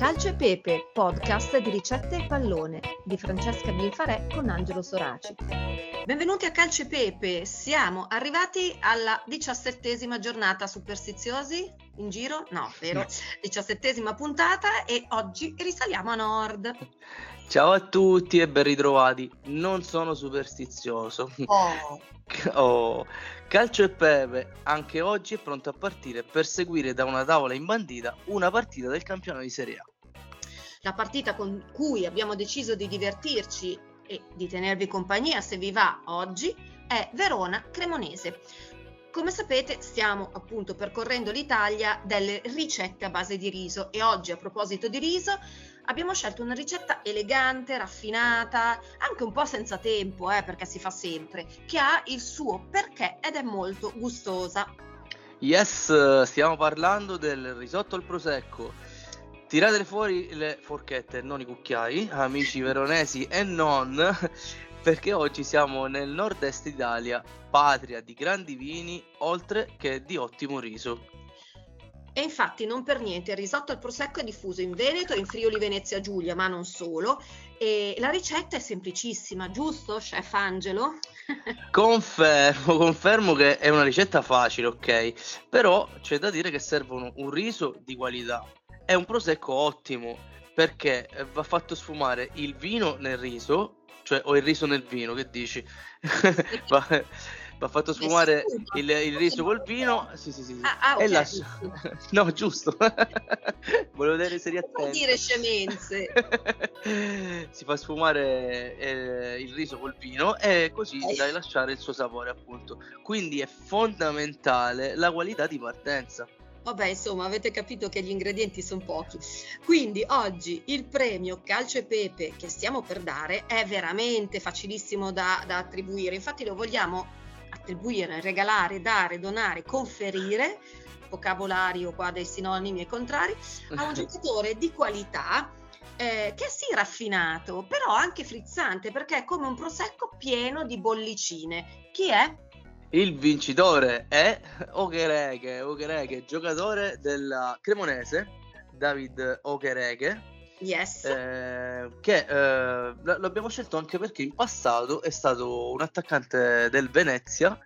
Calcio e Pepe, podcast di ricette e pallone di Francesca Bifarè con Angelo Soraci. Benvenuti a Calcio e Pepe, siamo arrivati alla diciassettesima giornata superstiziosi in giro? No, vero? Diciassettesima puntata e oggi risaliamo a nord. Ciao a tutti e ben ritrovati. Non sono superstizioso. Oh. oh. Calcio e Pepe anche oggi è pronto a partire per seguire da una tavola imbandita una partita del campionato di Serie A. La partita con cui abbiamo deciso di divertirci e di tenervi compagnia se vi va oggi è Verona Cremonese. Come sapete stiamo appunto percorrendo l'Italia delle ricette a base di riso e oggi a proposito di riso abbiamo scelto una ricetta elegante, raffinata, anche un po' senza tempo, eh, perché si fa sempre, che ha il suo perché ed è molto gustosa. Yes, stiamo parlando del risotto al prosecco. Tirate fuori le forchette, non i cucchiai, amici veronesi e non, perché oggi siamo nel nord-est Italia, patria di grandi vini, oltre che di ottimo riso. E infatti non per niente il risotto al prosecco è diffuso in Veneto in Friuli Venezia Giulia, ma non solo. E la ricetta è semplicissima, giusto, chef Angelo? Confermo, confermo che è una ricetta facile, ok? Però c'è da dire che servono un riso di qualità e un prosecco ottimo perché va fatto sfumare il vino nel riso, cioè o il riso nel vino, che dici? va, va fatto sfumare il, il, riso col vino sì, sì, sì, sì. Ah, ah, okay. e lascia no giusto volevo vedere se non dire scemenze si fa sfumare eh, il riso col vino e così eh. dai lasciare il suo sapore appunto quindi è fondamentale la qualità di partenza Vabbè, insomma, avete capito che gli ingredienti sono pochi. Quindi oggi il premio Calcio e Pepe che stiamo per dare è veramente facilissimo da, da attribuire. Infatti lo vogliamo attribuire, regalare, dare, donare, conferire, vocabolario qua dei sinonimi e contrari, a un giocatore di qualità eh, che sì raffinato, però anche frizzante, perché è come un prosecco pieno di bollicine. Chi è? Il vincitore è Okereke, Okereke, giocatore della Cremonese, David Okereke Yes. Eh, che eh, l'abbiamo scelto anche perché in passato è stato un attaccante del Venezia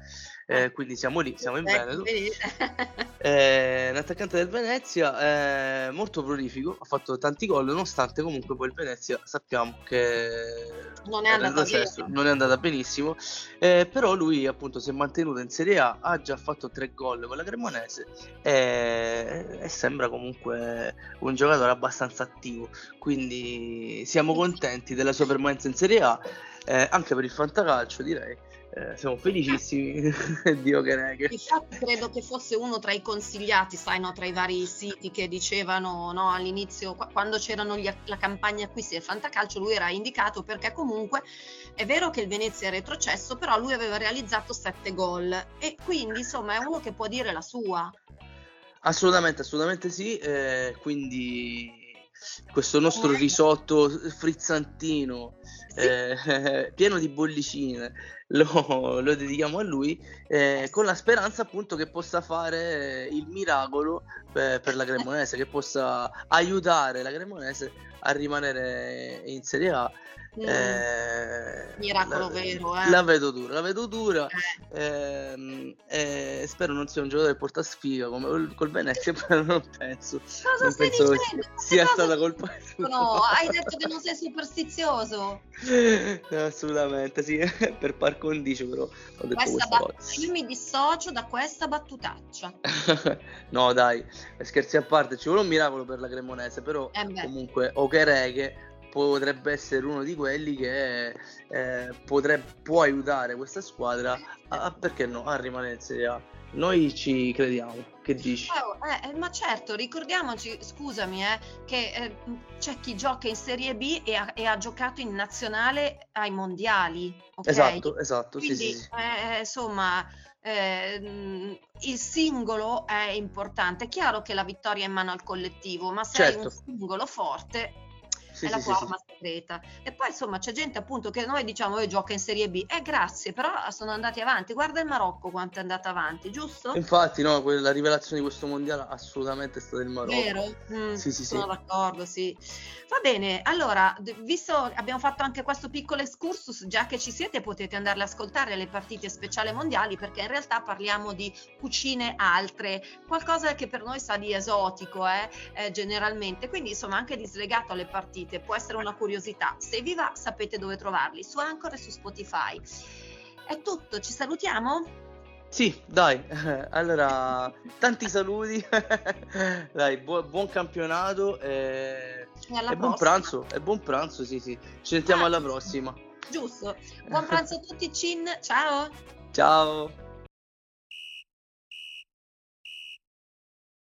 eh, quindi siamo lì, siamo in Veneto. eh, un attaccante del Venezia, eh, molto prolifico, ha fatto tanti gol, nonostante comunque poi il Venezia sappiamo che non è andata, sesto, non è andata benissimo, eh, però lui appunto si è mantenuto in Serie A, ha già fatto tre gol con la Cremonese e, e sembra comunque un giocatore abbastanza attivo, quindi siamo contenti della sua permanenza in Serie A, eh, anche per il fantacalcio direi eh, siamo felicissimi, Dio che reghe. Infatti credo che fosse uno tra i consigliati, sai, no, tra i vari siti che dicevano no, all'inizio, quando c'erano gli, la campagna acquisti del Fantacalcio, lui era indicato perché comunque è vero che il Venezia è retrocesso, però lui aveva realizzato sette gol e quindi insomma è uno che può dire la sua. Assolutamente, assolutamente sì, eh, quindi questo nostro eh. risotto frizzantino eh, pieno di bollicine. Lo, lo dedichiamo a lui eh, con la speranza appunto che possa fare il miracolo per, per la Cremonese che possa aiutare la Cremonese a rimanere in Serie A Mm. Eh, Miracolo la, vero, eh. La vedo dura, la vedo dura. Eh. Ehm, eh, spero non sia un giocatore che porta sfiga come col Venezia, però non penso. Cosa non penso che sia stata colpa sua. No, hai detto che non sei superstizioso. Assolutamente, sì, per par condicio però ho detto questa bat- Io mi dissocio da questa battutaccia. no, dai, scherzi a parte, ci vuole un miracolo per la Cremonese, però eh comunque Okereke potrebbe essere uno di quelli che eh, potrebbe, può aiutare questa squadra a, perché no, a rimanere in Serie A. Noi ci crediamo, che dici? Oh, eh, ma certo, ricordiamoci, scusami, eh, che eh, c'è chi gioca in Serie B e ha, e ha, giocato in nazionale ai mondiali. Okay? Esatto, esatto, Quindi, sì, sì. Eh, insomma, eh, il singolo è importante. È chiaro che la vittoria è in mano al collettivo, ma se certo. hai un singolo forte, sì, è la sì, tua arma segreta. E poi insomma c'è gente appunto che noi diciamo che gioca in Serie B, eh grazie, però sono andati avanti. Guarda il Marocco quanto è andato avanti, giusto? Infatti, no, la rivelazione di questo mondiale assolutamente è stata il Marocco. Vero? Mm, sì, sì, sono sì. d'accordo, sì. Va bene, allora, visto abbiamo fatto anche questo piccolo excursus, già che ci siete potete andarle ad ascoltare le partite speciali mondiali perché in realtà parliamo di cucine altre, qualcosa che per noi sa di esotico, eh, eh, generalmente, quindi insomma anche dislegato alle partite, può essere una curiosità. Se vi va sapete dove trovarli, su Anchor e su Spotify. È tutto, ci salutiamo? Sì, dai, allora tanti saluti, dai, bu- buon campionato e, e, e buon pranzo, e buon pranzo, sì sì, ci sentiamo ah, alla prossima. Giusto, buon pranzo a tutti, Cin, ciao! Ciao!